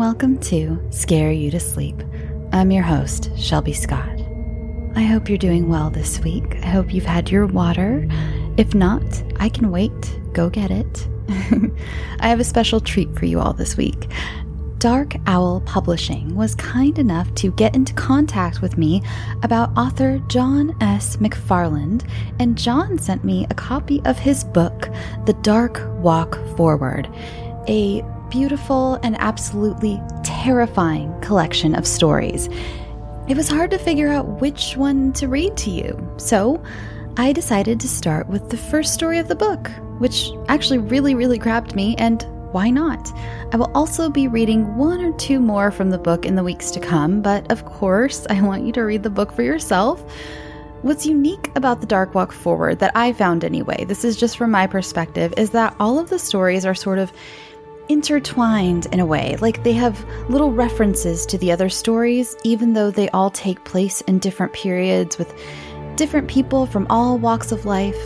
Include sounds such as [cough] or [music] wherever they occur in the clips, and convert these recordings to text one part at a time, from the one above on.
welcome to Scare You to Sleep. I'm your host, Shelby Scott. I hope you're doing well this week. I hope you've had your water. If not, I can wait. Go get it. [laughs] I have a special treat for you all this week. Dark Owl Publishing was kind enough to get into contact with me about author John S. McFarland, and John sent me a copy of his book, The Dark Walk Forward, a beautiful and absolutely terrifying collection of stories. It was hard to figure out which one to read to you, so I decided to start with the first story of the book, which actually really, really grabbed me, and why not? I will also be reading one or two more from the book in the weeks to come, but of course, I want you to read the book for yourself. What's unique about The Dark Walk Forward, that I found anyway, this is just from my perspective, is that all of the stories are sort of intertwined in a way. Like they have little references to the other stories, even though they all take place in different periods with different people from all walks of life.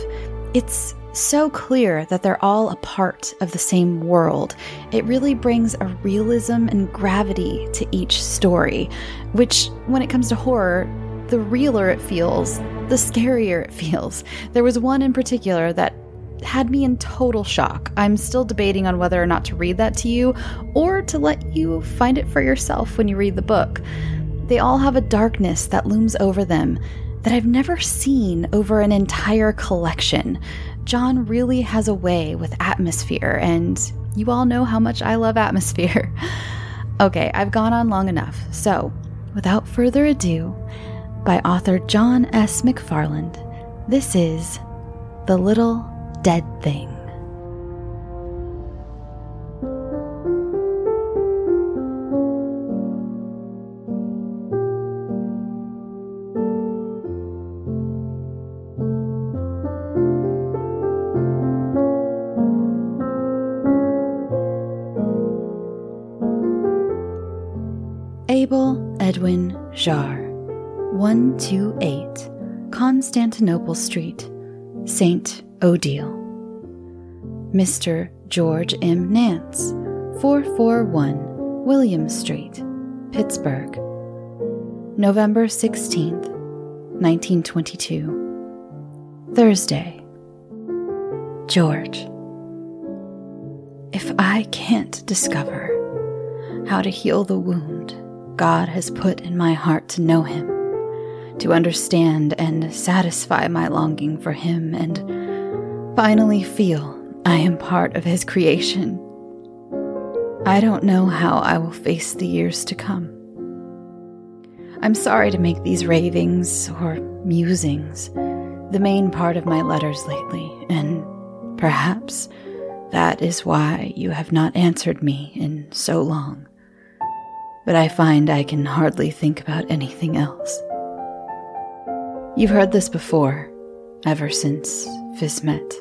It's so clear that they're all a part of the same world. It really brings a realism and gravity to each story, which, when it comes to horror, the realer it feels, the scarier it [laughs] feels. There was one in particular that had me in total shock. I'm still debating on whether or not to read that to you or to let you find it for yourself when you read the book. They all have a darkness that looms over them that I've never seen over an entire collection. John really has a way with atmosphere, and you all know how much I love atmosphere. [laughs] okay, I've gone on long enough, so without further ado, by author John S. McFarland, this is The Little dead thing. Abel Edwin Jar, 128 Constantinople Street, St. Odile. Mr. George M. Nance, 441 William Street, Pittsburgh. November 16th, 1922. Thursday. George. If I can't discover how to heal the wound God has put in my heart to know Him, to understand and satisfy my longing for Him, and finally feel I am part of His creation. I don't know how I will face the years to come. I'm sorry to make these ravings or musings the main part of my letters lately, and perhaps that is why you have not answered me in so long. But I find I can hardly think about anything else. You've heard this before, ever since Fismette.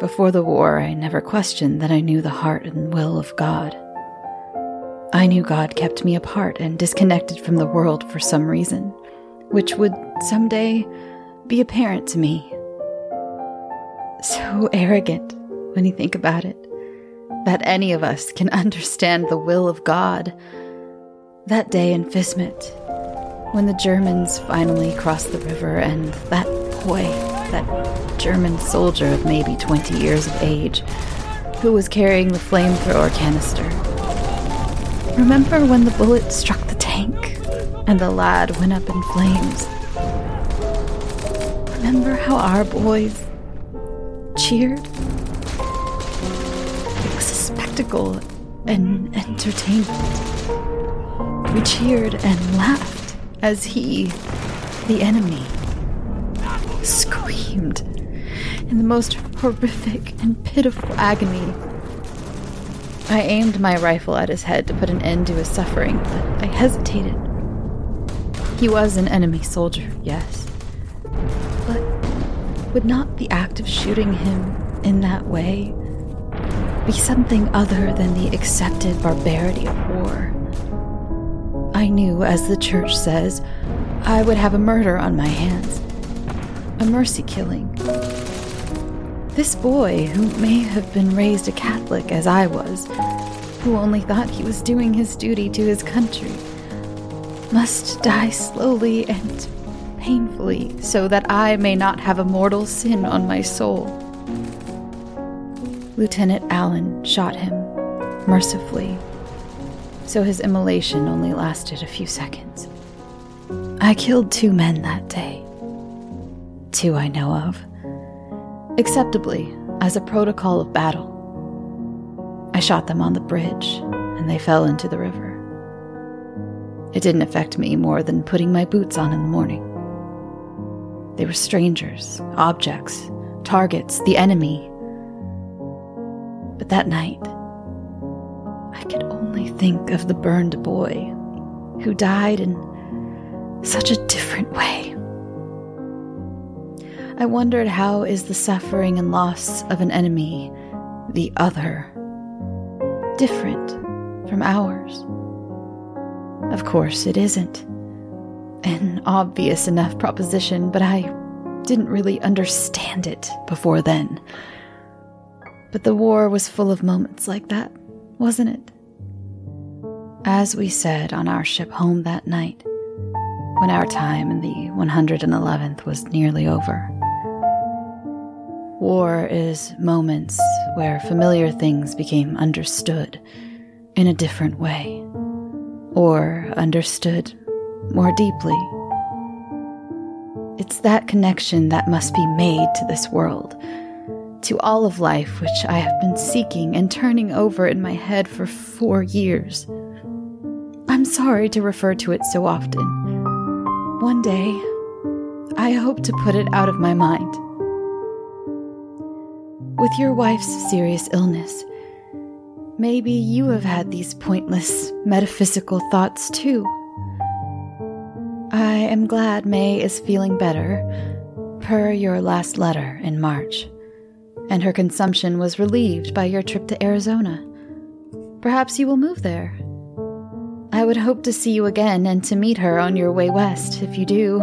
Before the war, I never questioned that I knew the heart and will of God. I knew God kept me apart and disconnected from the world for some reason, which would someday be apparent to me. So arrogant when you think about it, that any of us can [laughs] understand the will of God. That day in Fismette, when the Germans finally crossed the river and that boy, that German soldier of maybe 20 years of age, who was carrying the flamethrower canister. Remember when the bullet struck the tank and the lad went up in flames? Remember how our boys cheered? It was a spectacle and entertainment. We cheered and laughed as he, the enemy, screamed in the most horrific and pitiful agony. I aimed my rifle at his head to put an end to his suffering, but I hesitated. He was an enemy soldier, yes. But would not the act of shooting him in that way be something other than the accepted barbarity of war? I knew, as the church says, I would have a murder on my hands a mercy killing. This boy, who may have been raised a Catholic as I was, who only thought he was doing his duty to his country, must die slowly and painfully so that I may not have a mortal sin on my soul. Lieutenant Allen shot him, mercifully, so his immolation only lasted a few seconds. I killed two men that day. Two I know of. Acceptably, as a protocol of battle. I shot them on the bridge, and they fell into the river. It didn't affect me more than putting my boots on in the morning. They were strangers, objects, targets, the enemy. But that night, I could only think of the burned boy who died in such a different way. I wondered how is the suffering and loss of an enemy, the other, different from ours? Of course, it isn't. An obvious enough proposition, but I didn't really understand it before then. But the war was full of moments like that, wasn't it? As we said on our ship home that night, when our time in the 111th was nearly over. War is moments where familiar things became understood in a different way, or understood more deeply. It's that connection that must be made to this world, to all of life, which I have been seeking and turning over in my head for four years. I'm sorry to refer to it so often. One day, I hope to put it out of my mind. With your wife's serious illness, maybe you have had these pointless metaphysical thoughts too. I am glad May is feeling better, per your last letter in March, and her consumption was relieved by your trip to Arizona. Perhaps you will move there. I would hope to see you again and to meet her on your way west if you do.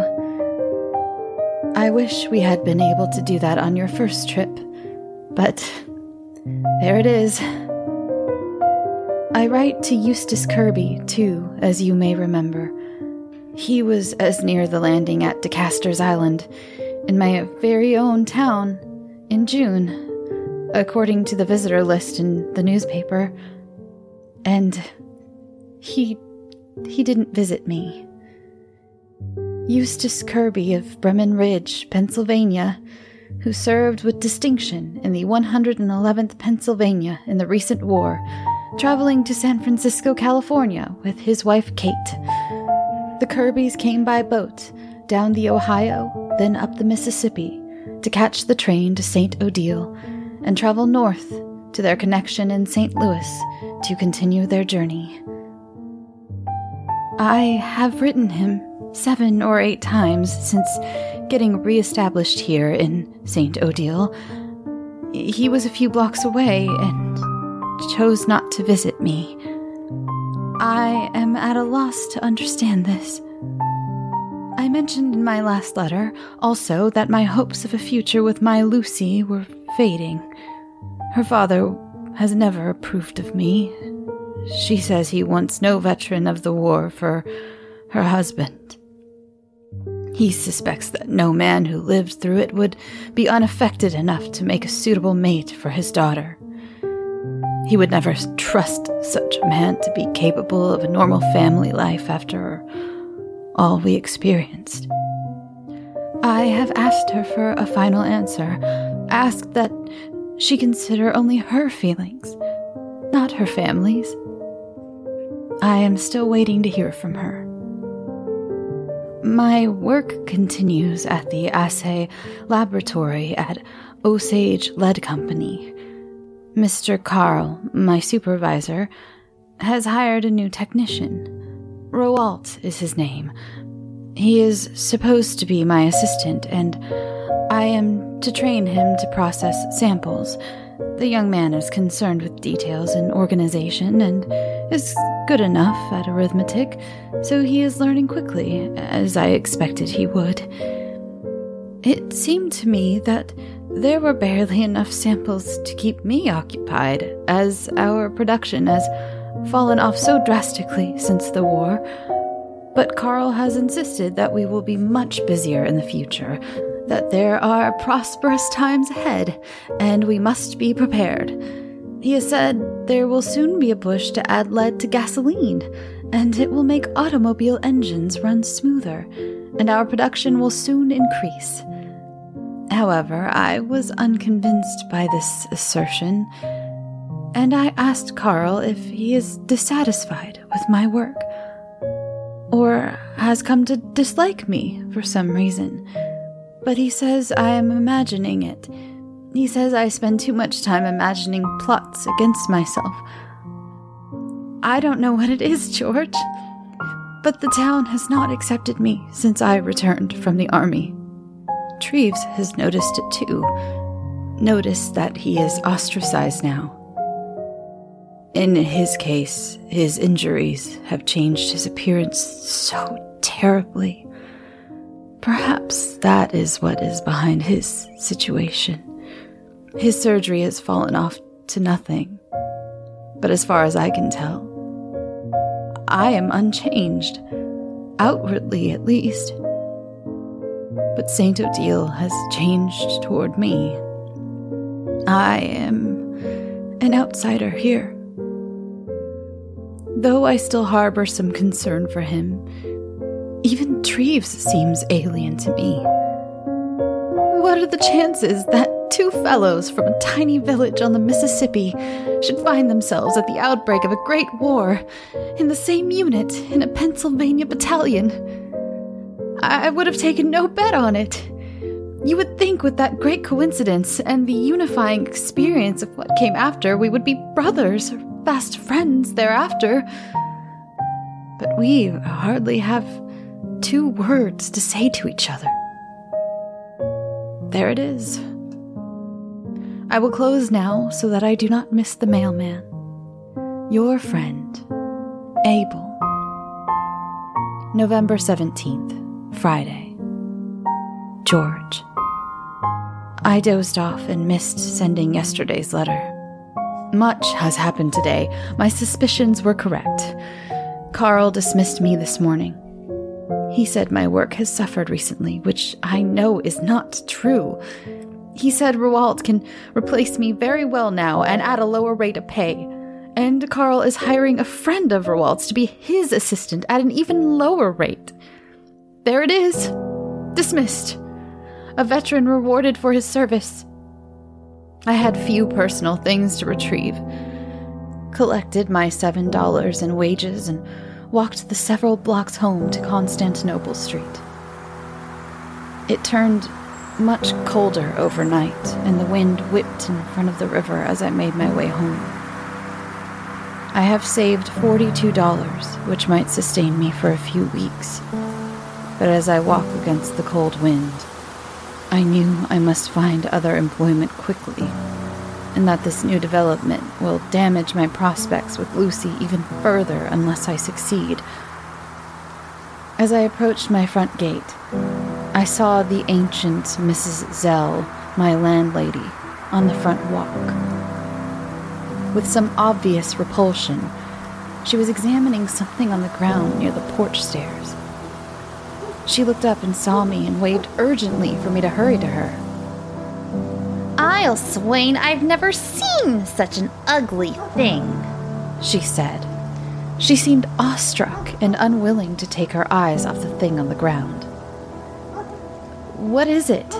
I wish we had been able to do that on your first trip. But there it is. I write to Eustace Kirby, too, as you may remember. He was as near the landing at DeCasters Island, in my very own town, in June, according to the visitor list in the newspaper. And he. he didn't visit me. Eustace Kirby of Bremen Ridge, Pennsylvania, who served with distinction in the 111th Pennsylvania in the recent war, traveling to San Francisco, California with his wife Kate. The Kirbys came by boat down the Ohio, then up the Mississippi to catch the train to St. Odile and travel north to their connection in St. Louis to continue their journey. I have written him seven or eight times since getting reestablished here in St. Odile. He was a few blocks away and chose not to visit me. I am at a loss to understand this. I mentioned in my last letter also that my hopes of a future with my Lucy were fading. Her father has never approved of me. She says he wants no veteran of the war for her husband. He suspects that no man who lived through it would be unaffected enough to make a suitable mate for his daughter. He would never trust such a man to be capable of a normal family life after all we experienced. I have asked her for a final answer, asked that she consider only her feelings, not her family's. I am still waiting to hear from her. My work continues at the assay laboratory at Osage Lead Company. Mr. Carl, my supervisor, has hired a new technician. Rawalt is his name. He is supposed to be my assistant, and I am to train him to process samples. The young man is concerned with details and organization and is good enough at arithmetic, so he is learning quickly, as I expected he would. It seemed to me that there were barely enough samples to keep me occupied, as our production has fallen off so drastically since the war. But Carl has insisted that we will be much busier in the future, that there are prosperous times ahead, and we must be prepared. He has said there will soon be a push to add lead to gasoline, and it will make automobile engines run smoother, and our production will soon increase. However, I was unconvinced by this assertion, and I asked Carl if he is dissatisfied with my work, or has come to dislike me for some reason. But he says I am imagining it. He says I spend too much time imagining plots against myself. I don't know what it is, [laughs] George, but the town has not accepted me since I returned from the army. Treves has noticed it too. Noticed that he is ostracized now. In his case, his injuries have changed his appearance so terribly. Perhaps that is what is behind his situation. His surgery has fallen off to nothing. But as far as I can tell, I am unchanged, outwardly at least. But Saint Odile has changed toward me. I am an outsider here. Though I still harbor some concern for him, even Treves seems alien to me. What are the chances that two fellows from a tiny village on the Mississippi should find themselves at the outbreak of a great war in the same unit in a Pennsylvania battalion? I would have taken no bet on it. You would think, with that great coincidence and the unifying experience of what came after, we would be brothers fast friends thereafter. But we hardly have two words to say to each other. There it is. I will close now so that I do not miss the mailman. Your friend, Abel. November 17th, Friday. George. I dozed off and missed sending yesterday's letter. Much has happened today. My suspicions were correct. Carl dismissed me this morning. He said my work has suffered recently, which I know is not true. He said Rawalt can replace me very well now and at a lower rate of pay. And Carl is hiring a friend of Rawalt's to be his assistant at an even lower rate. There it is. Dismissed. A veteran rewarded for his service. I had few personal things to retrieve. Collected my seven dollars in wages and walked the several blocks home to Constantinople Street. It turned much colder overnight, and the wind whipped in front of the river as I made my way home. I have saved $42, which might sustain me for a few weeks. But as I walk against the cold wind, I knew I must find other employment quickly and that this new development will damage my prospects with Lucy even further unless I succeed. As I approached my front gate, I saw the ancient Mrs. Zell, my landlady, on the front walk. With some obvious repulsion, she was examining something on the ground near the porch stairs. She looked up and saw me and waved urgently for me to hurry to her. I'll swain I've never seen such an ugly thing, she said. She seemed awestruck and unwilling to take her eyes off the thing on the ground. What is it?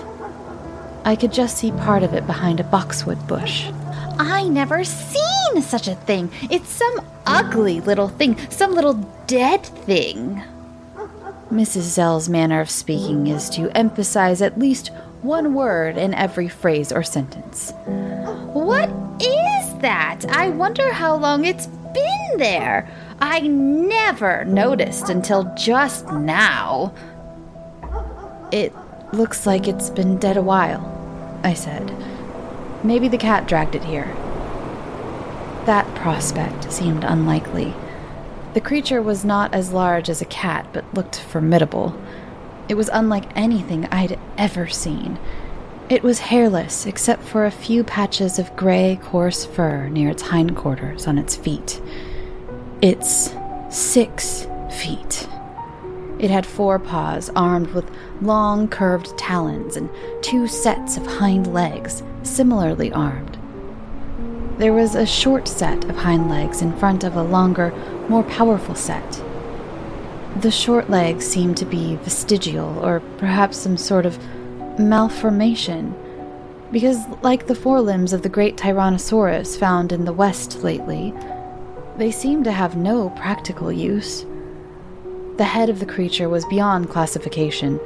I could just see part of it behind a boxwood bush. I never seen such a thing. It's some ugly little thing, some little dead thing. Mrs. Zell's manner of speaking is to emphasize at least one word in every phrase or sentence. What is that? I wonder how long it's been there. I never noticed until just now. It looks like it's been dead a while, I said. Maybe the cat dragged it here. That prospect seemed unlikely. The creature was not as large as a cat, but looked formidable. It was unlike anything I'd ever seen. It was hairless except for a few patches of gray, coarse fur near its hindquarters on its feet. It's six feet. It had four paws armed with long curved talons and two sets of hind legs, similarly armed. There was a short set of hind legs in front of a longer, more powerful set. The short legs seemed to be vestigial, or perhaps some sort of malformation, because, like the forelimbs of the great Tyrannosaurus found in the West lately, they seemed to have no practical use. The head of the creature was beyond classification.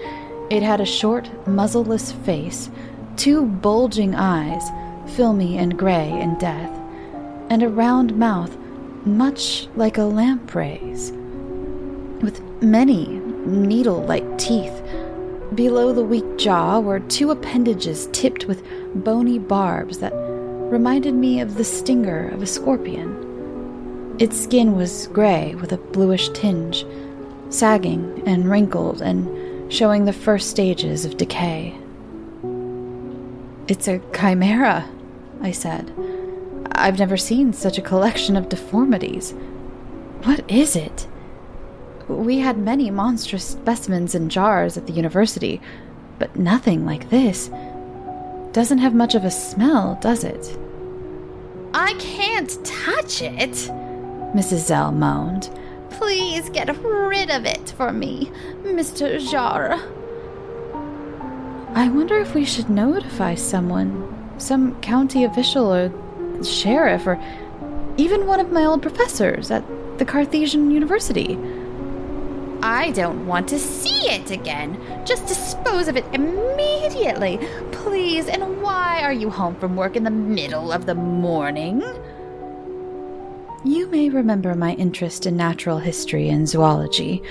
It had a short, muzzleless face, two bulging eyes, filmy and gray in death, and a round mouth much like a lamprey's, with many needle like teeth. Below the weak jaw were two appendages tipped with bony barbs that reminded me of the stinger of a scorpion. Its skin was gray with a bluish tinge sagging and wrinkled and showing the first stages of decay. It's a chimera, I said. I've never seen such a collection of deformities. What is it? We had many monstrous specimens in jars at the university, but nothing like this. Doesn't have much of a smell, does it? I can't touch it, Mrs. Zell moaned. Please get rid of it for me, Mr. Jar. I wonder if we should notify someone, some county official or sheriff, or even one of my old professors at the Cartesian University. I don't want to see it again. Just dispose of it immediately, please. And why are you home from work in the middle of the morning? You may remember my interest in natural history and zoology.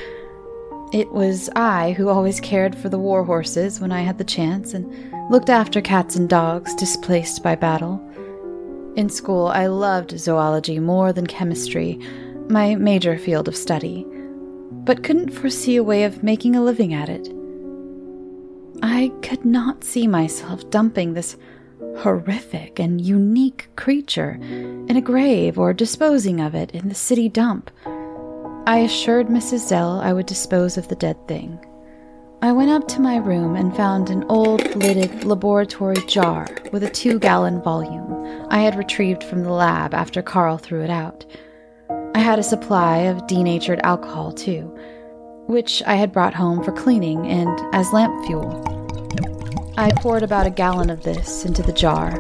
It was I who always cared for the war horses when I had the chance and looked after cats and dogs displaced by battle. In school, I loved zoology more than chemistry, my major field of study, but couldn't foresee a way of making a living at it. I could not see myself dumping this horrific and unique creature in a grave or disposing of it in the city dump. I assured Mrs. Zell I would dispose of the dead thing. I went up to my room and found an old lidded laboratory jar with a two gallon volume I had retrieved from the lab after Carl threw it out. I had a supply of denatured alcohol, too, which I had brought home for cleaning and as lamp fuel. I poured about a gallon of this into the jar.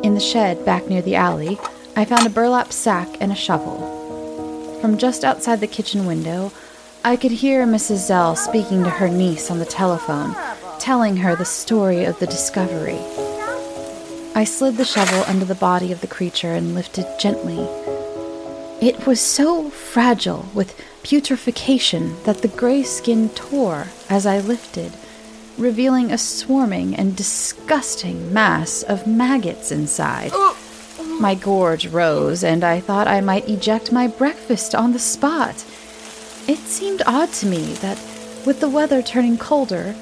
In the shed back near the alley, I found a burlap sack and a shovel. From just outside the kitchen window, I could hear Mrs. Zell speaking to her niece on the telephone, telling her the story of the discovery. I slid the shovel under the body of the creature and lifted gently. It was so fragile with putrefaction that the gray skin tore as I lifted revealing a swarming and disgusting mass of maggots inside. My gorge rose, and I thought I might eject my breakfast on the spot. It seemed odd to me that, with the weather turning colder,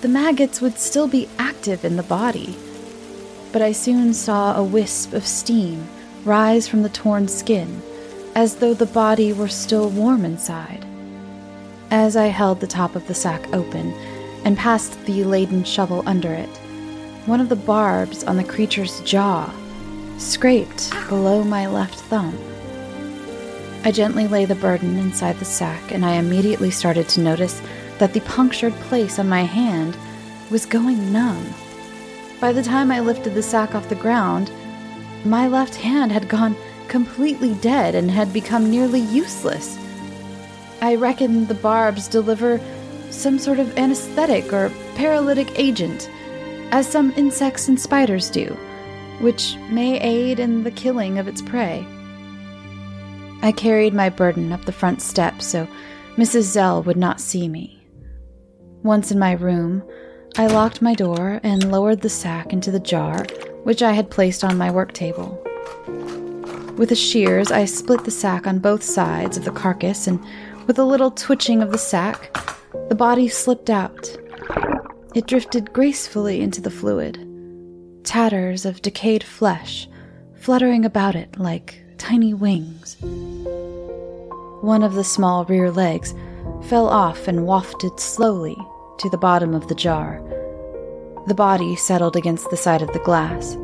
the maggots would still be active in the body. But I soon saw a wisp of steam rise from the torn skin, as though the body were still warm inside. As I held the top of the sack open, and passed the laden shovel under it. One of the barbs on the creature's jaw scraped below my left thumb. I gently lay the burden inside the sack, and I immediately started to notice that the punctured place on my hand was going numb. By the time I lifted the sack off the ground, my left hand had gone completely dead and had become nearly useless. I reckon the barbs deliver some sort of anesthetic or paralytic agent, as some insects and spiders do, which may aid in the killing of its prey. I carried my burden up the front steps so Mrs. Zell would not see me. Once in my room, I locked my door and lowered the sack into the jar, which I had placed on my work table. With the shears, I split the sack on both sides of the carcass, and with a little twitching of the sack, the body slipped out. It drifted gracefully into the fluid, tatters of decayed flesh fluttering about it like tiny wings. one of the small rear legs fell off and wafted slowly to the bottom of the jar. The body settled against the side of the glass,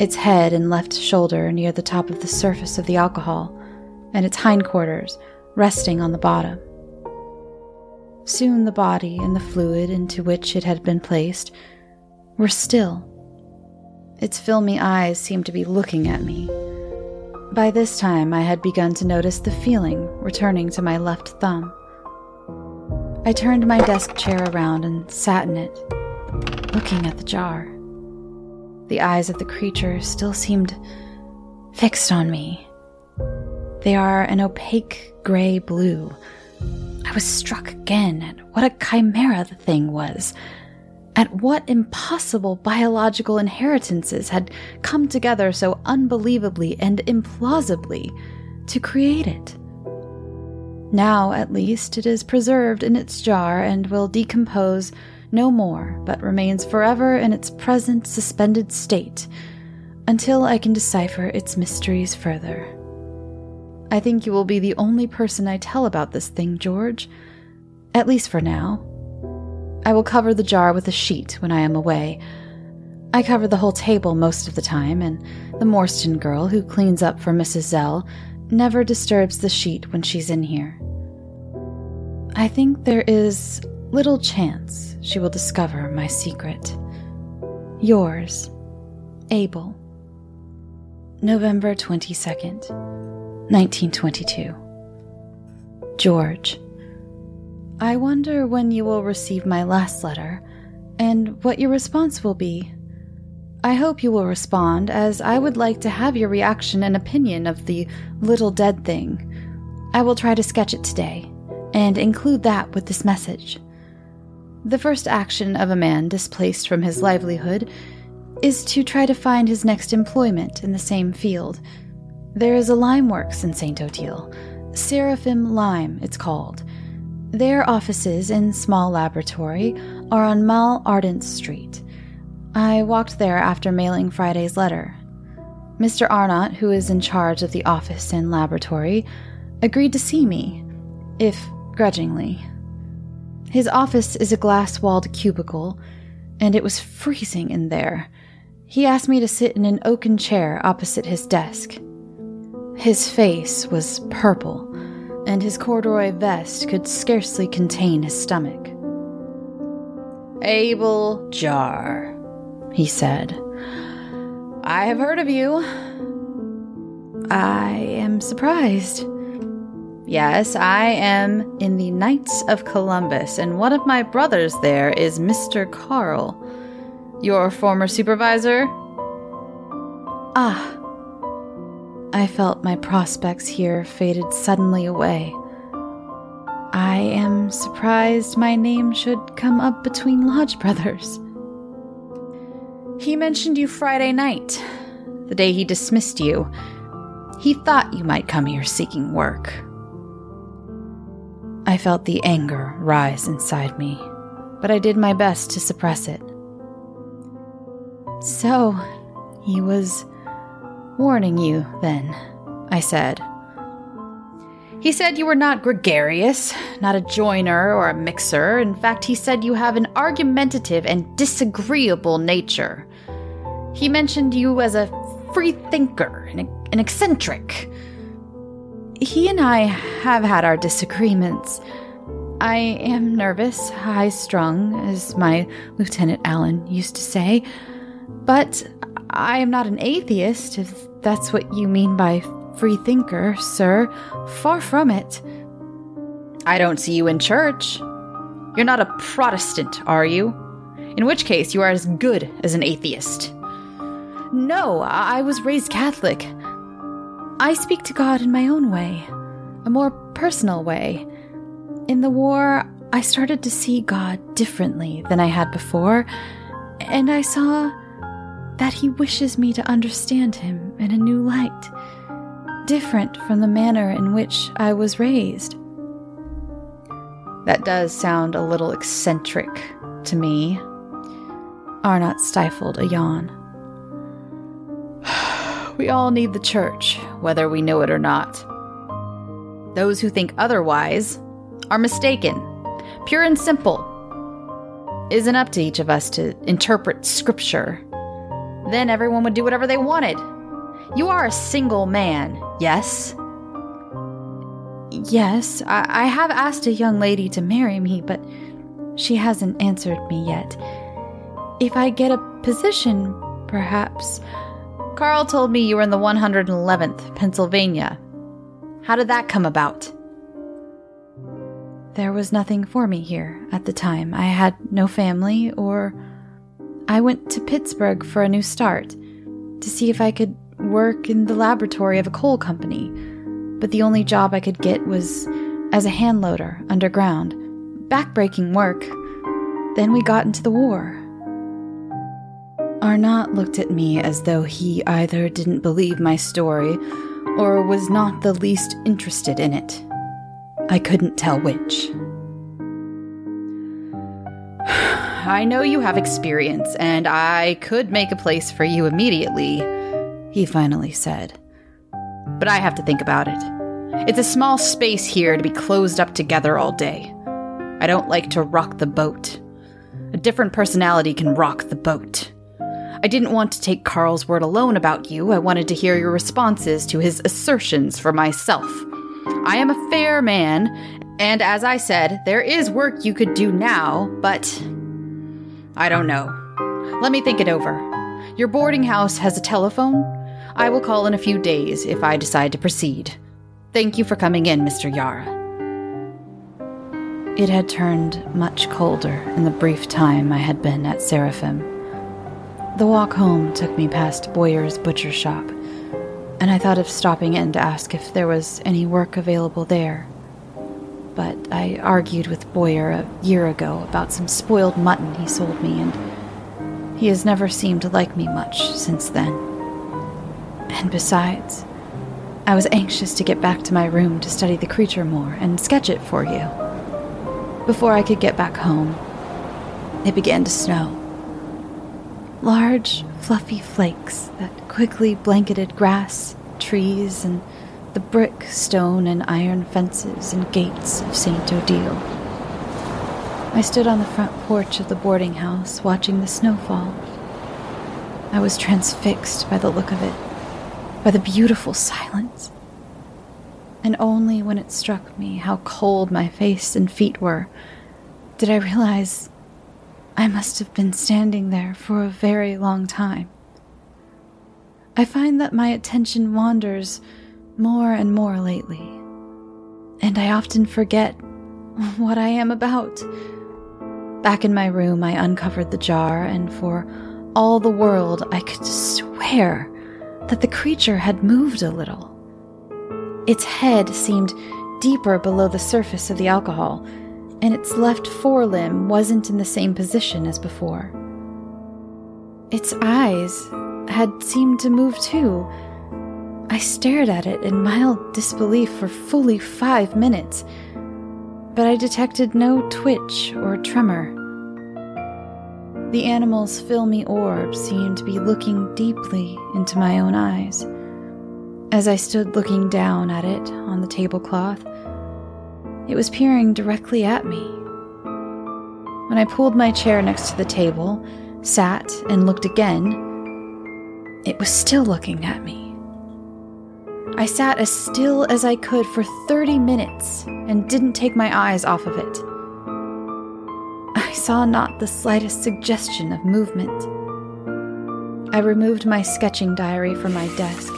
its head and left shoulder near the top of the surface of the alcohol, and its hindquarters resting on the bottom. Soon the body and the fluid into which it had been placed were still. Its filmy eyes seemed to be looking at me. By this time, I had begun to notice the feeling returning to my left thumb. I turned my desk chair around and sat in it, looking at the jar. The eyes of the creature still seemed fixed on me. They are an opaque gray blue. I was struck again at what a chimera the thing was, at what impossible biological inheritances had come together so unbelievably and implausibly to create it. Now, at least, it is preserved in its jar and will decompose no more, but remains forever in its present suspended state until I can decipher its mysteries further. I think you will be the only person I tell about this thing, George. At least for now. I will cover the jar with a sheet when I am away. I cover the whole table most of the time, and the Morstan girl who cleans up for Mrs. Zell never disturbs the sheet when she's in here. I think there is little chance she will discover my secret. Yours, Abel. November 22nd, 1922. George. I wonder when you will receive my last letter, and what your response will be. I hope you will respond, as I would like to have your reaction and opinion of the little dead thing. I will try to sketch it today, and include that with this message. The first action of a man displaced from his livelihood is to try to find his next employment in the same field. There is a lime works in St. Odile, Seraphim Lime, it's called their offices in Small Laboratory are on Mall Ardent Street. I walked there after mailing Friday's letter. Mr. Arnott, who is in charge of the office and laboratory, agreed to see me, if grudgingly. His office is a glass walled cubicle, and it was freezing in there. He asked me to sit in an oaken chair opposite his desk. His face was purple and his corduroy vest could scarcely contain his stomach. Abel Jar, he said. I have heard of you. I am surprised. Yes, I am in the Knights of Columbus, and one of my brothers there is Mr. Carl, your former supervisor. Ah, I felt my prospects here faded suddenly away. I am surprised my name should come up between Lodge brothers. He mentioned you Friday night, the day he dismissed you. He thought you might come here seeking work. I felt the anger rise inside me, but I did my best to suppress it. So, he was warning you, then, I said. He said you were not gregarious, not a joiner or a mixer. In fact, he said you have an argumentative and disagreeable nature. He mentioned you as a free thinker and an eccentric. He and I have had our disagreements. I am nervous, high strung, as my Lieutenant Allen used to say, but I am not an atheist, if that's what you mean by free thinker, sir. Far from it. I don't see you in church. You're not a Protestant, are you? In which case, you are as good as an atheist. No, I was raised Catholic. I speak to God in my own way, a more personal way. In the war, I started to see God differently than I had before, and I saw that he wishes me to understand him in a new light, different from the manner in which I was raised. That does sound a little eccentric to me. Arnott stifled a yawn. [sighs] we all need the church, whether we know it or not. Those who think otherwise are mistaken. Pure and simple. Isn't up to each of us to interpret scripture. Then everyone would do whatever they wanted. You are a single man, yes? Yes, I, I have asked a young lady to marry me, but she hasn't answered me yet. If I get a position, perhaps. Carl told me you were in the 111th, Pennsylvania. How did that come about? There was nothing for me here at the time. I had no family, or. I went to Pittsburgh for a new start to see if I could work in the laboratory of a coal company, but the only job I could get was as a hand loader underground. Backbreaking work. Then we got into the war. Arnott looked at me as though he either didn't believe my story or was not the least interested in it. I couldn't tell which. I know you have experience, and I could make a place for you immediately, he finally said. But I have to think about it. It's a small space here to be closed up together all day. I don't like to rock the boat. A different personality can rock the boat. I didn't want to take Carl's word alone about you. I wanted to hear your responses to his assertions for myself. I am a fair man, and as I said, there is work you could do now, but I don't know. Let me think it over. Your boarding house has a telephone? I will call in a few days if I decide to proceed. Thank you for coming in, Mr. Yara. It had turned much colder in the brief time I had been at Seraphim. The walk home took me past Boyer's butcher shop, and I thought of stopping in to ask if there was any work available there. But I argued with Boyer a year ago about some spoiled mutton he sold me, and he has never seemed to like me much since then. And besides, I was anxious to get back to my room to study the creature more and sketch it for you. Before I could get back home, it began to snow large, fluffy flakes that quickly blanketed grass, trees, and the brick, stone, and iron fences and gates of St. Odile. I stood on the front porch of the boarding house watching the snowfall. I was transfixed by the look of it, by the beautiful silence. And only when it struck me how cold my face and feet were did I realize I must have been standing there for a very long time. I find that my attention wanders more and more lately, and I often forget [laughs] what I am about. Back in my room, I uncovered the jar, and for all the world, I could swear that the creature had moved a little. Its head seemed deeper below the surface of the alcohol, and its left forelimb wasn't in the same position as before. Its eyes had seemed to move too. I stared at it in mild disbelief for fully five minutes, but I detected no twitch or tremor. The animal's filmy orb seemed to be looking deeply into my own eyes. As I stood looking down at it on the tablecloth, it was peering directly at me. When I pulled my chair next to the table, sat, and looked again, it was still looking at me. I sat as still as I could for 30 minutes and didn't take my eyes off of it. I saw not the slightest suggestion of movement. I removed my sketching diary from my desk,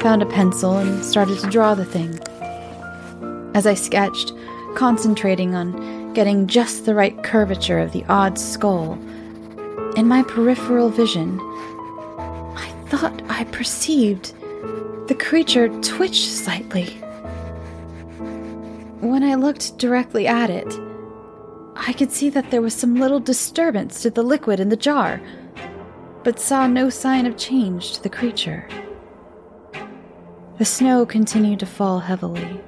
found a pencil, and started to draw the thing as I sketched, concentrating on getting just the right curvature of the odd skull. In my peripheral vision, I thought I perceived the creature twitched slightly. When I looked directly at it, I could see that there was some little disturbance to the liquid in the jar, but saw no sign of change to the creature. The snow continued to fall heavily.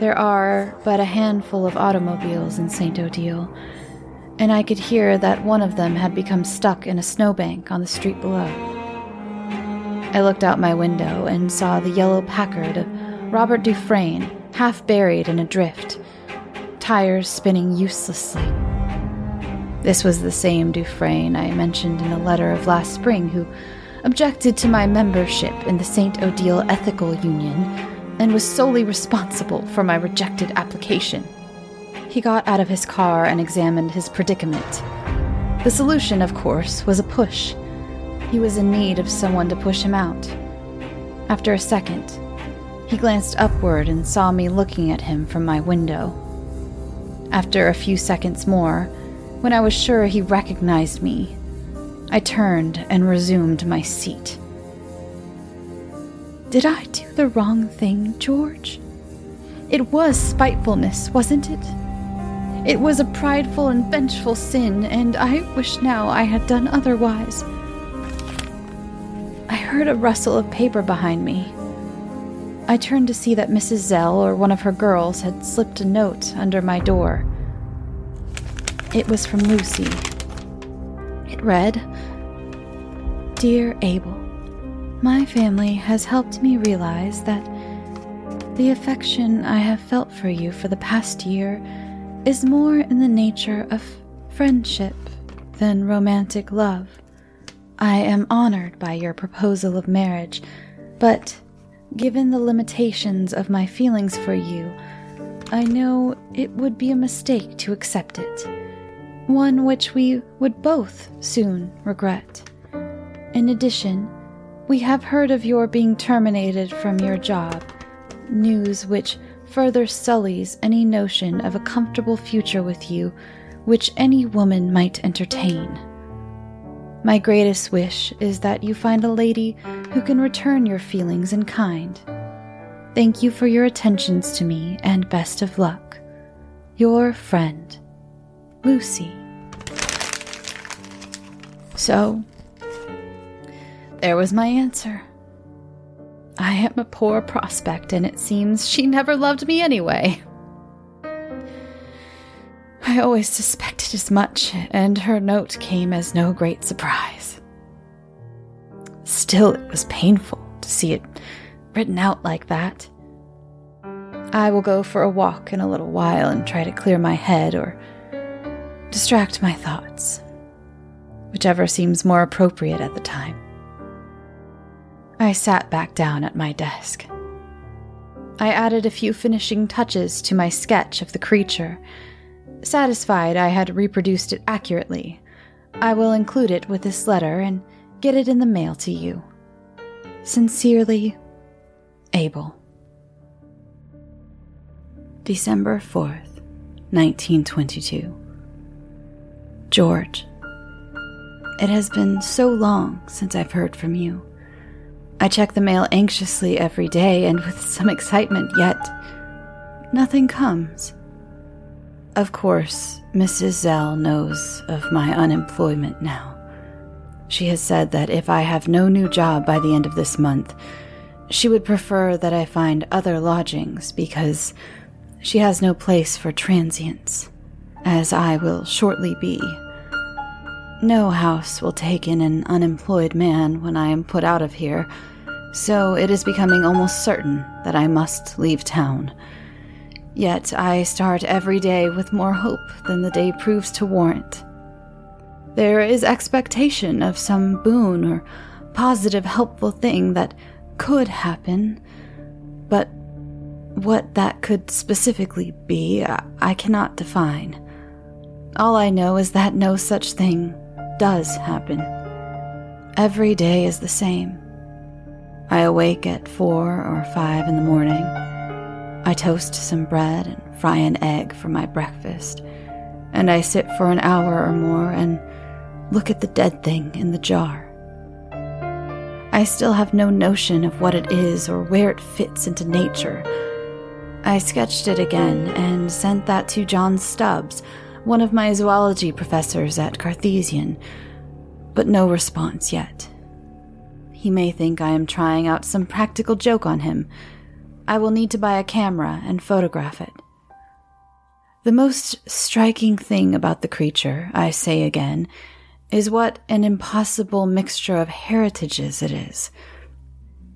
There are but a handful of automobiles in St. Odile, and I could hear that one of them had become stuck in a snowbank on the street below. I looked out my window and saw the yellow Packard of Robert Dufresne half buried in a drift, tires spinning uselessly. This was the same Dufresne I mentioned in a letter of last spring who objected to my membership in the St. Odile Ethical Union and was solely responsible for my rejected application. He got out of his car and examined his predicament. The solution, of course, was a push. He was in need of someone to push him out. After a second, he glanced upward and saw me looking at him from my window. After a few seconds more, when I was sure he recognized me, I turned and resumed my seat. Did I do the wrong thing, George? It was spitefulness, wasn't it? It was a prideful and vengeful sin, and I wish now I had done otherwise. I heard a rustle of paper behind me. I turned to see that Mrs. Zell or one of her girls had slipped a note under my door. It was from Lucy. It read Dear Abel, my family has helped me realize that the affection I have felt for you for the past year is more in the nature of friendship than romantic love. I am honored by your proposal of marriage, but given the limitations of my feelings for you, I know it would be a mistake to accept it, one which we would both soon regret. In addition, we have heard of your being terminated from your job, news which further sullies any notion of a comfortable future with you which any woman might entertain. My greatest wish is that you find a lady who can return your feelings in kind. Thank you for your attentions to me and best of luck. Your friend, Lucy. So, there was my answer. I am a poor prospect, and it seems she never loved me anyway. [laughs] I always suspected as much, and her note came as no great surprise. Still, it was painful to see it written out like that. I will go for a walk in a little while and try to clear my head or distract my thoughts, whichever seems more appropriate at the time. I sat back down at my desk. I added a few finishing touches to my sketch of the creature. Satisfied I had reproduced it accurately, I will include it with this letter and get it in the mail to you. Sincerely, Abel. December 4th, 1922. George, it has been so long since I've heard from you. I check the mail anxiously every day and with some excitement, yet nothing comes. Of course, Mrs. Zell knows of my unemployment now. She has said that if I have no new job by the end of this month, she would prefer that I find other lodgings because she has no place for transients, as I will shortly be. No house will take in an unemployed man when I am put out of here, so it is becoming almost certain that I must leave town. Yet I start every day with more hope than the day proves to warrant. There is expectation of some boon or positive helpful thing that could happen, but what that could specifically be, I cannot define. All I know is that no such thing does happen. Every day is the same. I awake at four or five in the morning. I toast some bread and fry an egg for my breakfast, and I sit for an hour or more and look at the dead thing in the jar. I still have no notion of what it is or where it fits into nature. I sketched it again and sent that to John Stubbs, one of my zoology professors at Cartesian, but no response yet. He may think I am trying out some practical joke on him. I will need to buy a camera and photograph it. The most striking thing about the creature, I say again, is what an impossible mixture of heritages it is.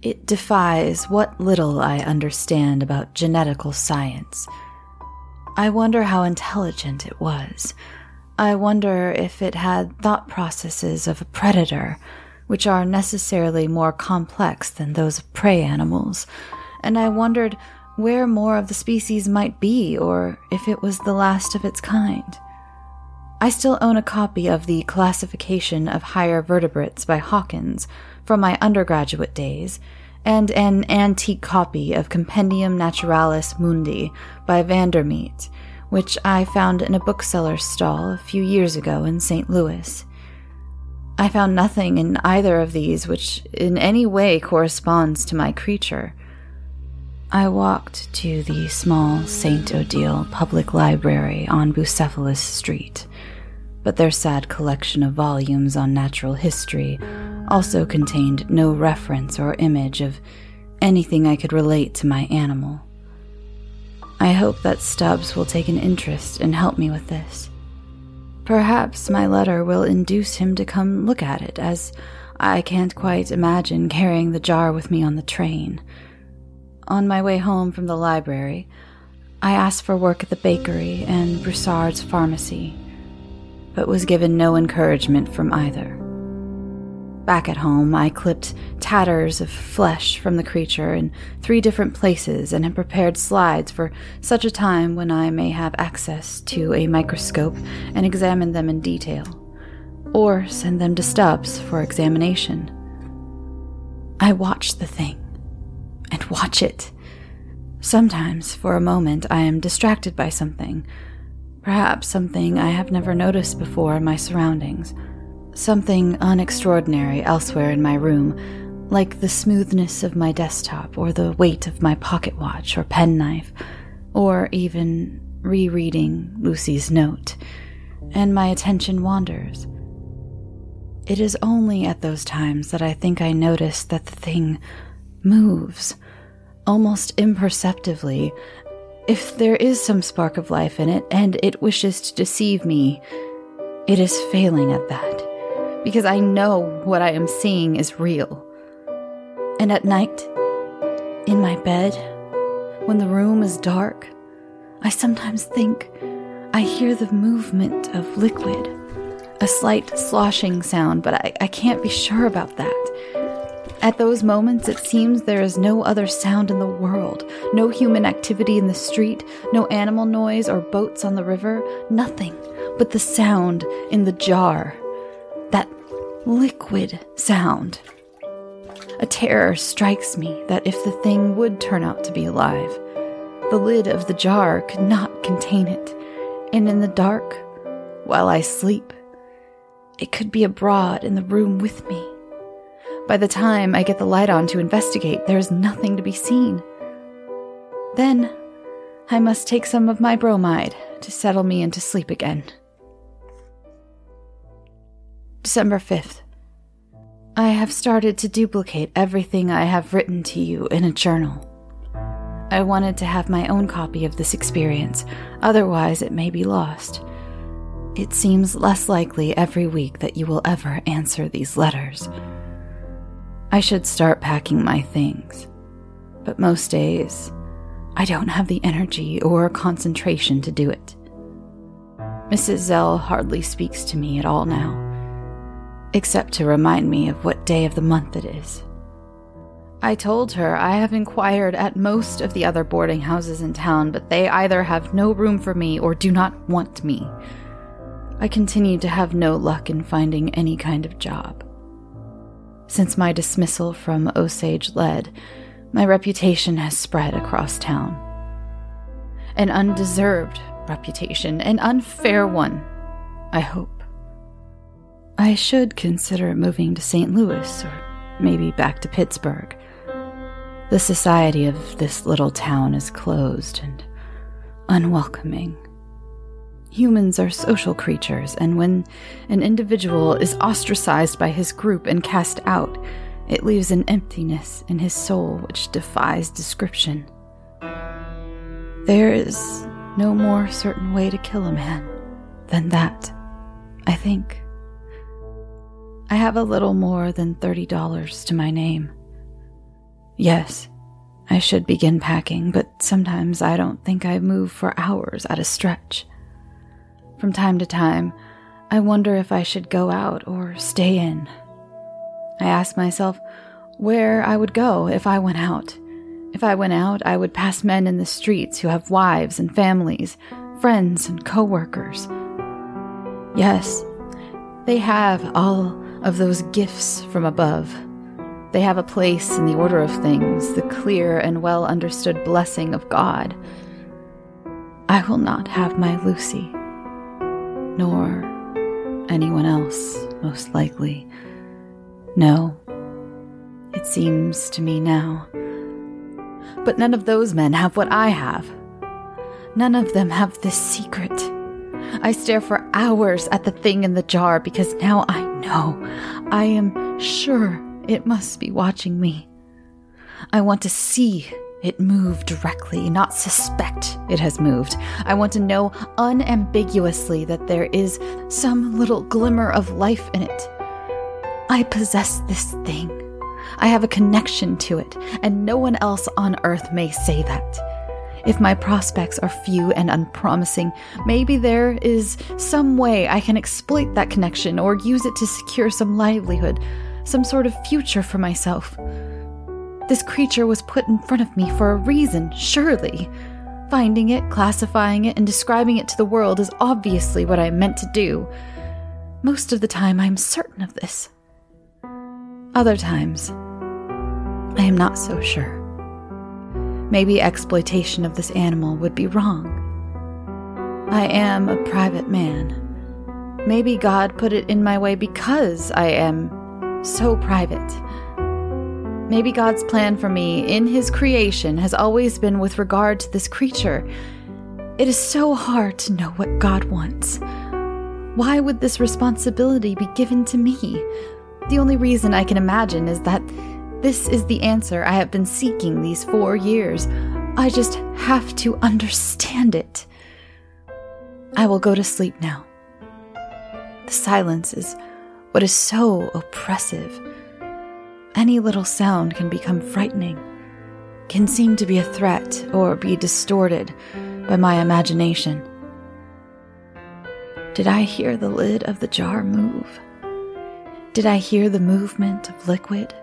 It defies what little I understand about genetical science. I wonder how intelligent it was. I wonder if it had thought processes of a predator, which are necessarily more complex than those of prey animals. And I wondered where more of the species might be, or if it was the last of its kind. I still own a copy of the Classification of Higher Vertebrates by Hawkins from my undergraduate days, and an antique copy of Compendium Naturalis Mundi by Vandermeet, which I found in a bookseller's stall a few years ago in St. Louis. I found nothing in either of these which in any way corresponds to my creature. I walked to the small St. Odile public library on Bucephalus Street but their sad collection of volumes on natural history also contained no reference or image of anything I could relate to my animal. I hope that Stubbs will take an interest and help me with this. Perhaps my letter will induce him to come look at it, as I can't quite imagine carrying the jar with me on the train. On my way home from the library, I asked for work at the bakery and Broussard's pharmacy but was given no encouragement from either. Back at home, I clipped tatters of flesh from the creature in three different places and had prepared slides for such a time when I may have access to a microscope and examine them in detail, or send them to Stubbs for examination. I watch the thing, and watch it. Sometimes, for a moment, I am distracted by something Perhaps something I have never noticed before in my surroundings. Something unextraordinary elsewhere in my room, like the smoothness of my desktop, or the weight of my pocket watch or penknife, or even rereading Lucy's note, and my attention wanders. It is only at those times that I think I notice that the thing moves, almost imperceptibly, if there is some spark of life in it and it wishes to deceive me, it is failing at that, because I know what I am seeing is real. And at night, in my bed, when the room is dark, I sometimes think I hear the movement of liquid, a slight sloshing sound, but I, I can't be sure about that. At those moments, it seems there is no other sound in the world, no human activity in the street, no animal noise or boats on the river, nothing but the sound in the jar. That liquid sound. A terror strikes me that if the thing would turn out to be alive, the lid of the jar could not contain it, and in the dark, while I sleep, it could be abroad in the room with me by the time I get the light on to investigate, there is nothing to be seen. Then, I must take some of my bromide to settle me into sleep again. December 5th. I have started to duplicate everything I have written to you in a journal. I wanted to have my own copy of this experience, otherwise, it may be lost. It seems less likely every week that you will ever answer these letters. I should start packing my things. But most days, I don't have the energy or concentration to do it. Mrs. Zell hardly speaks to me at all now, except to remind me of what day of the month it is. I told her I have inquired at most of the other boarding houses in town, but they either have no room for me or do not want me. I continue to have no luck in finding any kind of job. Since my dismissal from Osage Lead, my reputation has spread across town. An undeserved reputation, an unfair one, I hope. I should consider moving to St. Louis or maybe back to Pittsburgh. The society of this little town is closed and unwelcoming. Humans are social creatures, and when an individual is ostracized by his group and cast out, it leaves an emptiness in his soul which defies description. There is no more certain way to kill a man than that, I think. I have a little more than $30 to my name. Yes, I should begin packing, but sometimes I don't think I move for hours at a stretch. From time to time, I wonder if I should go out or stay in. I ask myself where I would go if I went out. If I went out, I would pass men in the streets who have wives and families, friends and coworkers. Yes, they have all of those gifts from above. They have a place in the order of things, the clear and well understood blessing of God. I will not have my Lucy, nor anyone else, most likely. No, it seems to me now. But none of those men have what I have. None of them have this secret. I stare for hours at the thing in the jar because now I know. I am sure it must be watching me. I want to see it move directly, not suspect it has moved. I want to know unambiguously that there is some little glimmer of life in it. I possess this thing. I have a connection to it, and no one else on earth may say that. If my prospects are few and unpromising, maybe there is some way I can exploit that connection or use it to secure some livelihood, some sort of future for myself. This creature was put in front of me for a reason, surely. Finding it, classifying it, and describing it to the world is obviously what I meant to do. Most of the time, I am certain of this. Other times, I am not so sure. Maybe exploitation of this animal would be wrong. I am a private man. Maybe God put it in my way because I am so private. Maybe God's plan for me in His creation has always been with regard to this creature. It is so hard to know what God wants. Why would this responsibility be given to me? The only reason I can imagine is that this is the answer I have been seeking these four years. I just have to understand it. I will go to sleep now. The silence is what is so oppressive. Any little sound can become frightening, can seem to be a threat or be distorted by my imagination. Did I hear the lid of the jar move? Did I hear the movement of liquid?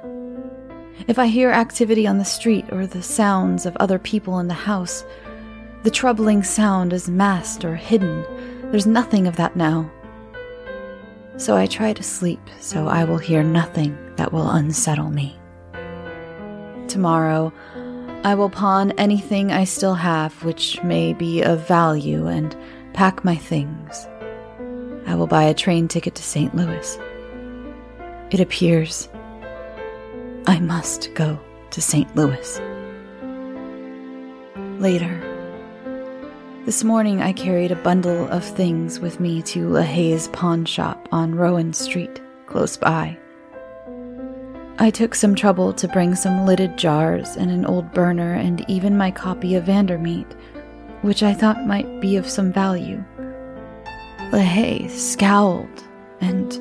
If I hear activity on the street or the sounds of other people in the house, the troubling sound is masked or hidden. There's nothing of that now. So I try to sleep so I will hear nothing that will unsettle me. Tomorrow, I will pawn anything I still have which may be of value and pack my things. I will buy a train ticket to St. Louis. It appears I must go to St. Louis. Later, this morning I carried a bundle of things with me to LaHaye's pawn shop on Rowan Street, close by. I took some trouble to bring some lidded jars and an old burner and even my copy of Vandermeet, which I thought might be of some value. LaHaye scowled and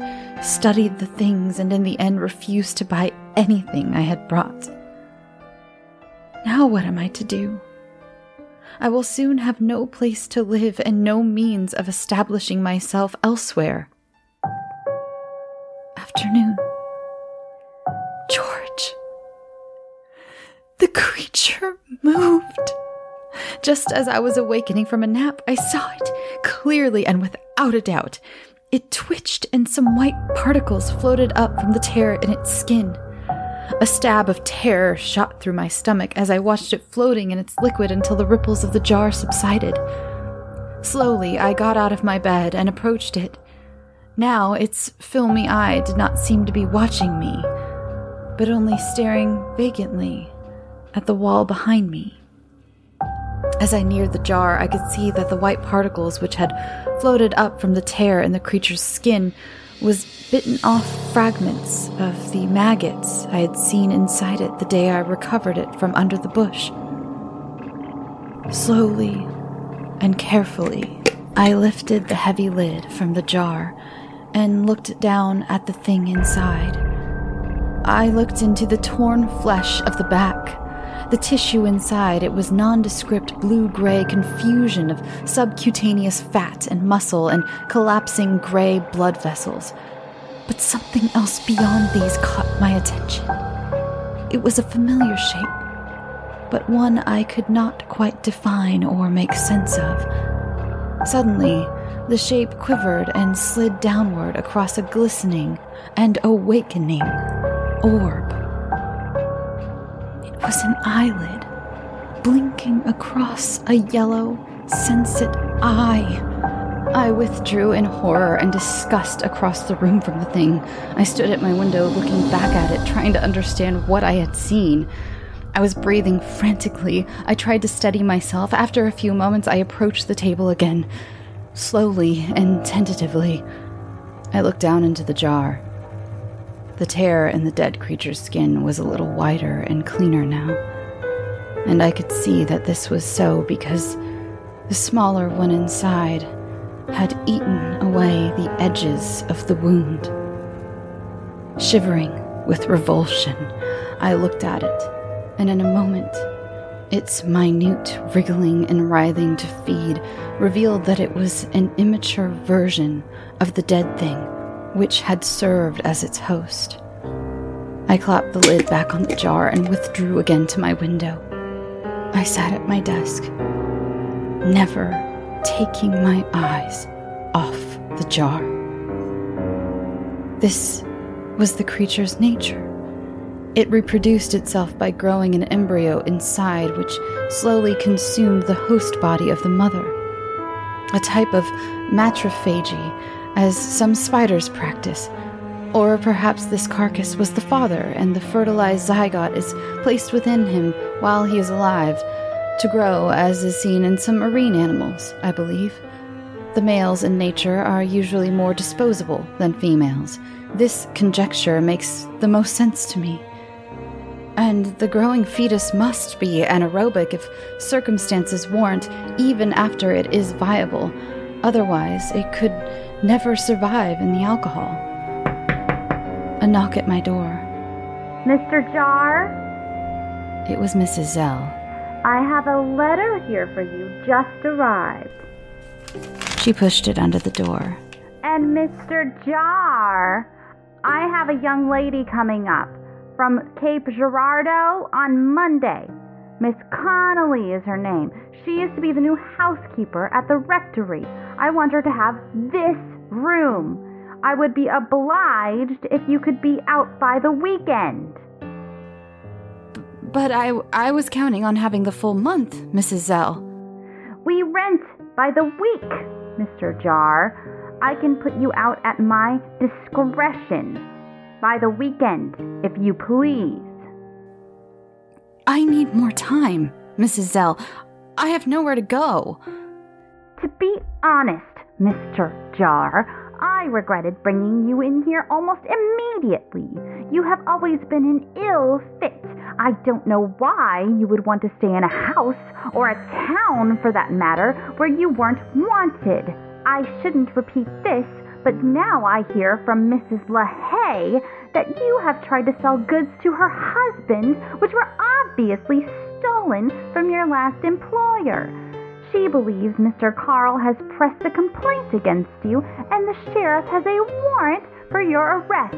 studied the things and in the end refused to buy anything I had brought. Now what am I to do? I will soon have no place to live and no means of establishing myself elsewhere. Afternoon. George. The creature moved. Just as I was awakening from a nap, I saw it clearly and without a doubt. It twitched, and some white particles floated up from the tear in its skin. A stab of terror shot through my stomach as I watched it floating in its liquid until the ripples of the jar subsided. Slowly, I got out of my bed and approached it. Now, its filmy eye did not seem to be watching me, but only staring vacantly at the wall behind me. As I neared the jar, I could see that the white particles which had floated up from the tear in the creature's skin was bitten off fragments of the maggots I had seen inside it the day I recovered it from under the bush. Slowly and carefully, I lifted the heavy lid from the jar and looked down at the thing inside. I looked into the torn flesh of the back The tissue inside, it was nondescript blue gray confusion of subcutaneous fat and muscle and collapsing gray blood vessels. But something else beyond these caught my attention. It was a familiar shape, but one I could not quite define or make sense of. Suddenly, the shape quivered and slid downward across a glistening and awakening orb. Was an eyelid, blinking across a yellow, sensate eye. I withdrew in horror and disgust across the room from the thing. I stood at my window looking back at it, trying to understand what I had seen. I was breathing frantically. I tried to steady myself. After a few moments, I approached the table again, slowly and tentatively. I looked down into the jar. The tear in the dead creature's skin was a little wider and cleaner now. And I could see that this was so because the smaller one inside had eaten away the edges of the wound. Shivering with revulsion, I looked at it, and in a moment, its minute wriggling and writhing to feed revealed that it was an immature version of the dead thing which had served as its host. I clapped the lid back on the jar and withdrew again to my window. I sat at my desk, never taking my eyes off the jar. This was the creature's nature. It reproduced itself by growing an embryo inside, which slowly consumed the host body of the mother. A type of matriphagy, as some spiders practice. Or perhaps this carcass was the father, and the fertilized zygote is placed within him while he is alive, to grow as is seen in some marine animals, I believe. The males in nature are usually more disposable than females. This conjecture makes the most sense to me. And the growing fetus must be anaerobic if circumstances warrant, even after it is viable. Otherwise, it could never survive in the alcohol. A knock at my door. Mr. Jar? It was Mrs. Zell. I have a letter here for you, just arrived. She pushed it under the door. And Mr. Jar, I have a young lady coming up from Cape Girardeau on Monday. Miss Connolly is her name. She used to be the new housekeeper at the rectory. I want her to have this room. I would be obliged if you could be out by the weekend. But I, I was counting on having the full month, Mrs. Zell. We rent by the week, Mr. Jar. I can put you out at my discretion. By the weekend, if you please. I need more time, Mrs. Zell. I have nowhere to go. To be honest, Mr. Jar, I regretted bringing you in here almost immediately. You have always been an ill fit. I don't know why you would want to stay in a house, or a town for that matter, where you weren't wanted. I shouldn't repeat this, but now I hear from Mrs. LaHaye that you have tried to sell goods to her husband, which were obviously stolen from your last employer. She believes Mr. Carl has pressed a complaint against you, and the sheriff has a warrant for your arrest,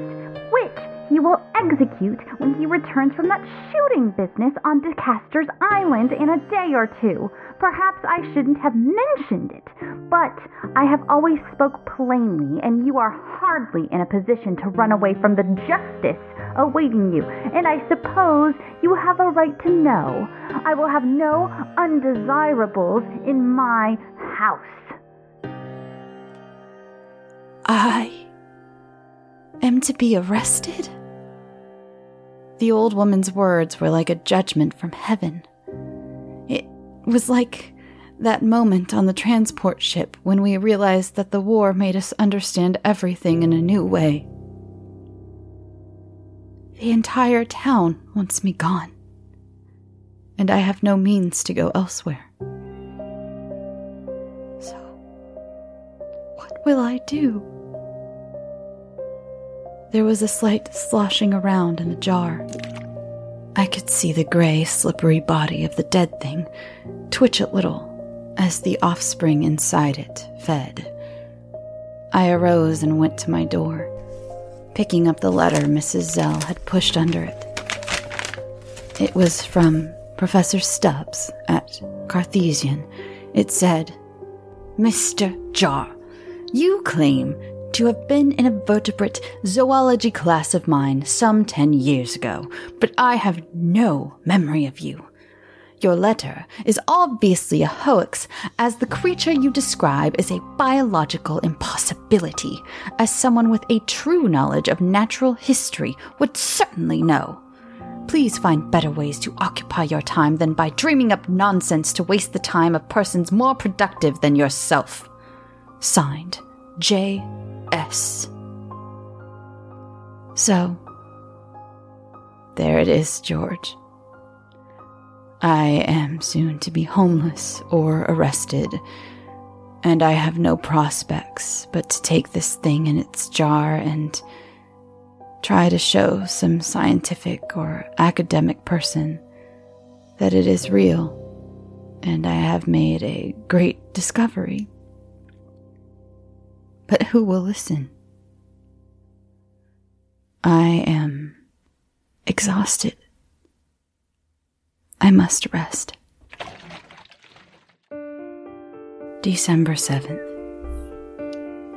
which he will execute when he returns from that shooting business on DeCaster's Island in a day or two. Perhaps I shouldn't have mentioned it, but I have always spoke plainly, and you are hardly in a position to run away from the justice awaiting you, and I suppose you have a right to know. I will have no undesirables in my house. I am to be arrested? The old woman's words were like a judgment from heaven. It was like that moment on the transport ship when we realized that the war made us understand everything in a new way. The entire town wants me gone, and I have no means to go elsewhere. So, what will I do? There was a slight sloshing around in the jar. I could see the gray, slippery body of the dead thing twitch a little as the offspring inside it fed. I arose and went to my door, picking up the letter Mrs. Zell had pushed under it. It was from Professor Stubbs at Cartesian. It said, Mr. Jar, you claim to have been in a vertebrate zoology class of mine some ten years ago, but I have no memory of you. Your letter is obviously a hoax, as the creature you describe is a biological impossibility, as someone with a true knowledge of natural history would certainly know. Please find better ways to occupy your time than by dreaming up nonsense to waste the time of persons more productive than yourself. Signed, J. S. So, there it is, George. I am soon to be homeless or arrested, and I have no prospects but to take this thing in its jar and try to show some scientific or academic person that it is real and I have made a great discovery. But who will listen? I am exhausted. I must rest. December 7th.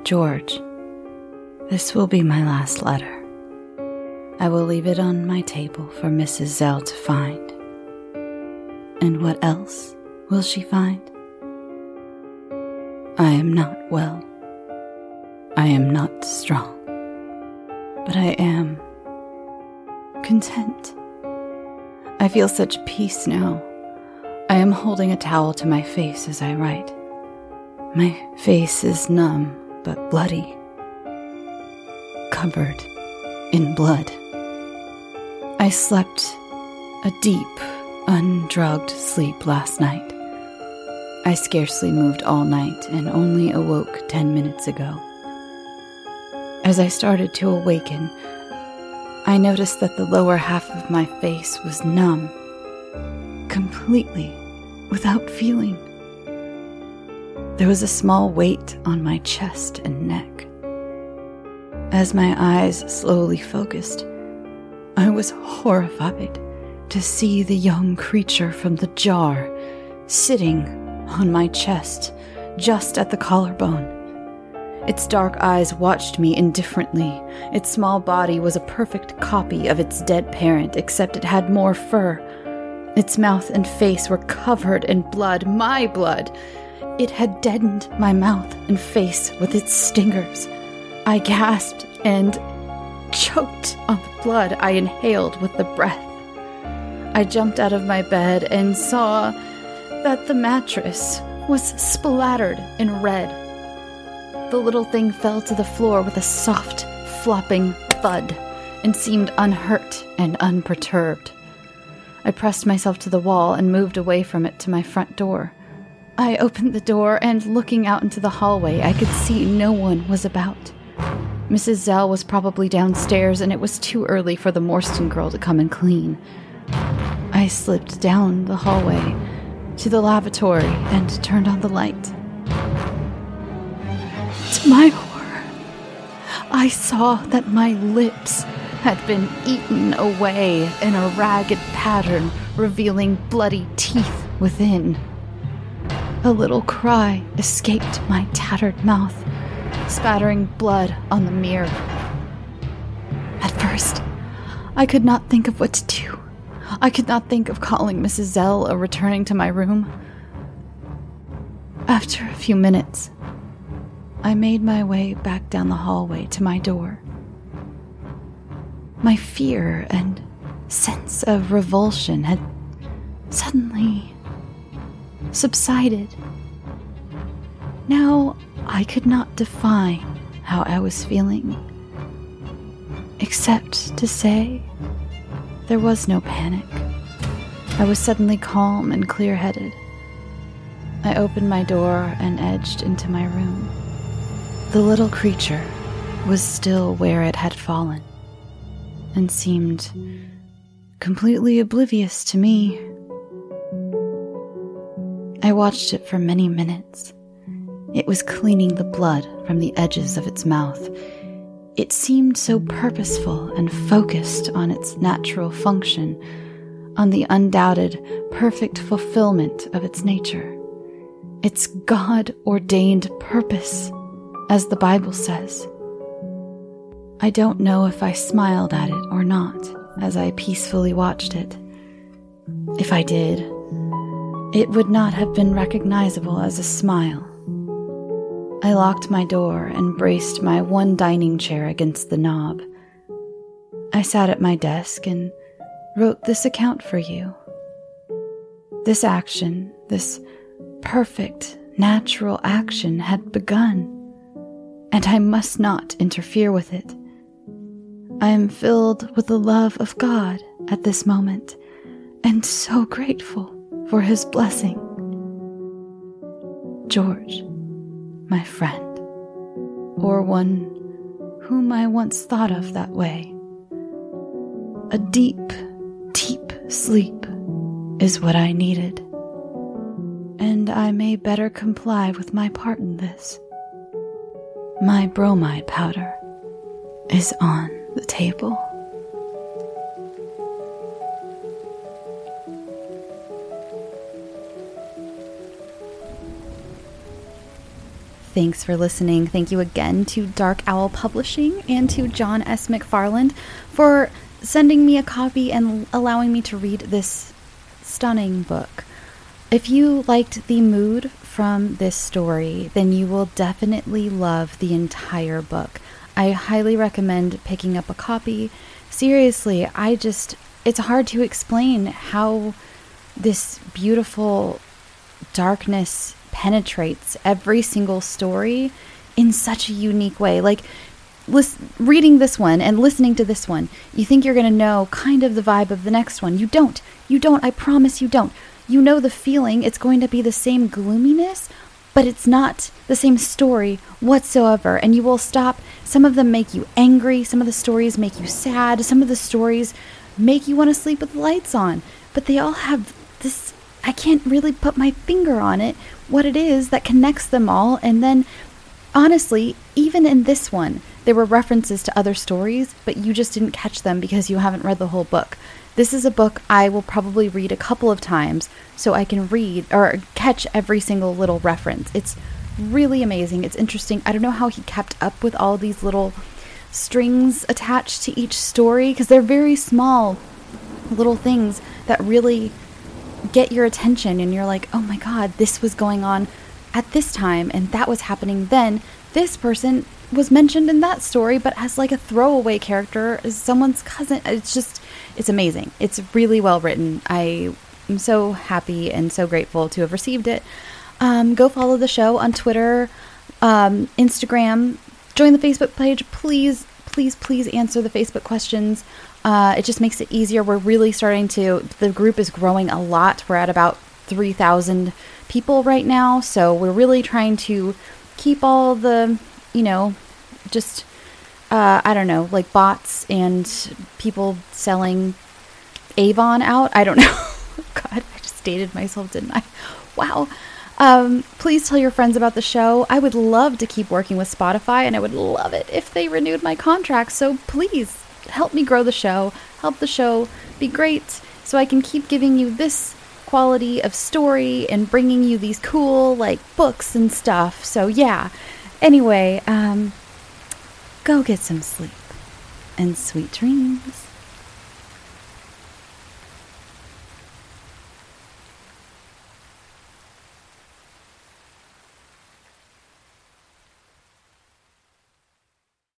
George, this will be my last letter. I will leave it on my table for Mrs. Zell to find. And what else will she find? I am not well. I am not strong. But I am content. I feel such peace now. I am holding a towel to my face as I write. My face is numb but bloody, covered in blood. I slept a deep, undrugged sleep last night. I scarcely moved all night and only awoke ten minutes ago. As I started to awaken, I noticed that the lower half of my face was numb, completely, without feeling. There was a small weight on my chest and neck. As my eyes slowly focused, I was horrified to see the young creature from the jar sitting on my chest, just at the collarbone. Its dark eyes watched me indifferently. Its small body was a perfect copy of its dead parent, except it had more fur. Its mouth and face were covered in blood, my blood. It had deadened my mouth and face with its stingers. I gasped and choked on the blood I inhaled with the breath. I jumped out of my bed and saw that the mattress was splattered in red the little thing fell to the floor with a soft, flopping thud and seemed unhurt and unperturbed. I pressed myself to the wall and moved away from it to my front door. I opened the door and, looking out into the hallway, I could see no one was about. Mrs. Zell was probably downstairs, and it was too early for the Morstan girl to come and clean. I slipped down the hallway to the lavatory and turned on the light. My horror, I saw that my lips had been eaten away in a ragged pattern, revealing bloody teeth within. A little cry escaped my tattered mouth, spattering blood on the mirror. At first, I could not think of what to do. I could not think of calling Mrs. Zell or returning to my room. After a few minutes, I made my way back down the hallway to my door. My fear and sense of revulsion had suddenly subsided. Now I could not define how I was feeling, except to say there was no panic. I was suddenly calm and clear headed. I opened my door and edged into my room. The little creature was still where it had fallen and seemed completely oblivious to me. I watched it for many minutes. It was cleaning the blood from the edges of its mouth. It seemed so purposeful and focused on its natural function, on the undoubted, perfect fulfillment of its nature, its God ordained purpose, as the Bible says. I don't know if I smiled at it or not as I peacefully watched it. If I did, it would not have been recognizable as a smile. I locked my door and braced my one dining chair against the knob. I sat at my desk and wrote this account for you. This action, this perfect, natural action had begun, and I must not interfere with it. I am filled with the love of God at this moment, and so grateful for his blessing. George, my friend, or one whom I once thought of that way. A deep, deep sleep is what I needed, and I may better comply with my part in this. My bromide powder is on the table. Thanks for listening. Thank you again to Dark Owl Publishing and to John S. McFarland for sending me a copy and allowing me to read this stunning book. If you liked the mood from this story, then you will definitely love the entire book. I highly recommend picking up a copy. Seriously, I just, it's hard to explain how this beautiful darkness penetrates every single story in such a unique way. Like, reading this one and listening to this one, you think you're going to know kind of the vibe of the next one. You don't. You don't. I promise you don't. You know the feeling. It's going to be the same gloominess, but it's not the same story whatsoever. And you will stop. Some of them make you angry. Some of the stories make you sad. Some of the stories make you want to sleep with the lights on. But they all have this I can't really put my finger on it, what it is that connects them all. And then, honestly, even in this one, there were references to other stories, but you just didn't catch them because you haven't read the whole book. This is a book I will probably read a couple of times so I can read or catch every single little reference. It's really amazing. It's interesting. I don't know how he kept up with all these little strings attached to each story because they're very small little things that really get your attention and you're like, oh my God, this was going on at this time and that was happening then. This person was mentioned in that story, but as like a throwaway character, as someone's cousin. It's just, it's amazing. It's really well written. I am so happy and so grateful to have received it. Um, go follow the show on Twitter, um, Instagram, join the Facebook page. Please, please, please answer the Facebook questions. Uh, it just makes it easier. We're really starting to, the group is growing a lot. We're at about 3,000 people right now. So we're really trying to keep all the, you know, just, uh, I don't know, like bots and people selling Avon out. I don't [laughs] know. God, I just dated myself, didn't I? Wow. Um, please tell your friends about the show. I would love to keep working with Spotify and I would love it if they renewed my contract. So please help me grow the show, help the show be great so I can keep giving you this quality of story and bringing you these cool like books and stuff. So yeah. Anyway, um go get some sleep and sweet dreams.